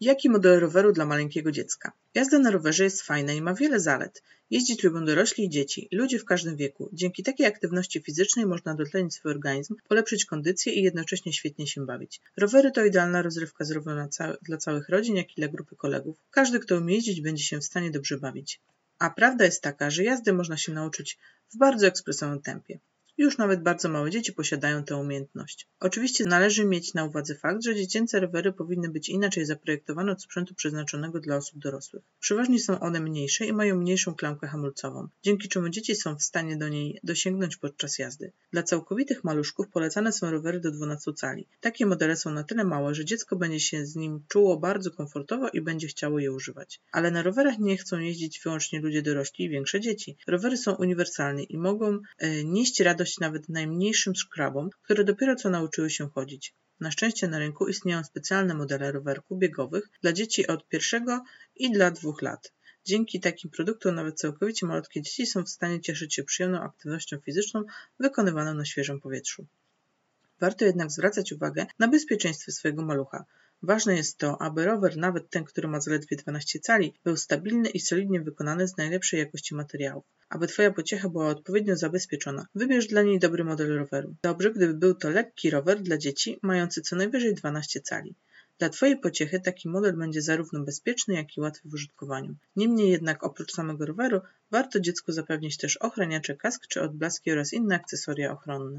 Jaki model roweru dla maleńkiego dziecka? Jazda na rowerze jest fajna i ma wiele zalet. Jeździć lubią dorośli i dzieci, ludzie w każdym wieku. Dzięki takiej aktywności fizycznej można dotlenić swój organizm, polepszyć kondycję i jednocześnie świetnie się bawić. Rowery to idealna rozrywka zarówno dla całych rodzin, jak i dla grupy kolegów. Każdy, kto umie jeździć, będzie się w stanie dobrze bawić. A prawda jest taka, że jazdy można się nauczyć w bardzo ekspresowym tempie. Już nawet bardzo małe dzieci posiadają tę umiejętność. Oczywiście należy mieć na uwadze fakt, że dziecięce rowery powinny być inaczej zaprojektowane od sprzętu przeznaczonego dla osób dorosłych. Przeważnie są one mniejsze i mają mniejszą klamkę hamulcową, dzięki czemu dzieci są w stanie do niej dosięgnąć podczas jazdy. Dla całkowitych maluszków polecane są rowery do 12 cali. Takie modele są na tyle małe, że dziecko będzie się z nim czuło bardzo komfortowo i będzie chciało je używać. Ale na rowerach nie chcą jeździć wyłącznie ludzie dorośli i większe dzieci. Rowery są uniwersalne i mogą e, nieść radość nawet najmniejszym szkrabom, które dopiero co nauczyły się chodzić. Na szczęście na rynku istnieją specjalne modele rowerków biegowych dla dzieci od pierwszego i dla dwóch lat. Dzięki takim produktom nawet całkowicie malutkie dzieci są w stanie cieszyć się przyjemną aktywnością fizyczną wykonywaną na świeżym powietrzu. Warto jednak zwracać uwagę na bezpieczeństwo swojego malucha. Ważne jest to, aby rower, nawet ten, który ma zaledwie 12 cali, był stabilny i solidnie wykonany z najlepszej jakości materiałów. Aby Twoja pociecha była odpowiednio zabezpieczona, wybierz dla niej dobry model roweru. Dobrze, gdyby był to lekki rower dla dzieci, mający co najwyżej 12 cali. Dla Twojej pociechy taki model będzie zarówno bezpieczny, jak i łatwy w użytkowaniu. Niemniej jednak oprócz samego roweru warto dziecku zapewnić też ochraniacze kask czy odblaski oraz inne akcesoria ochronne.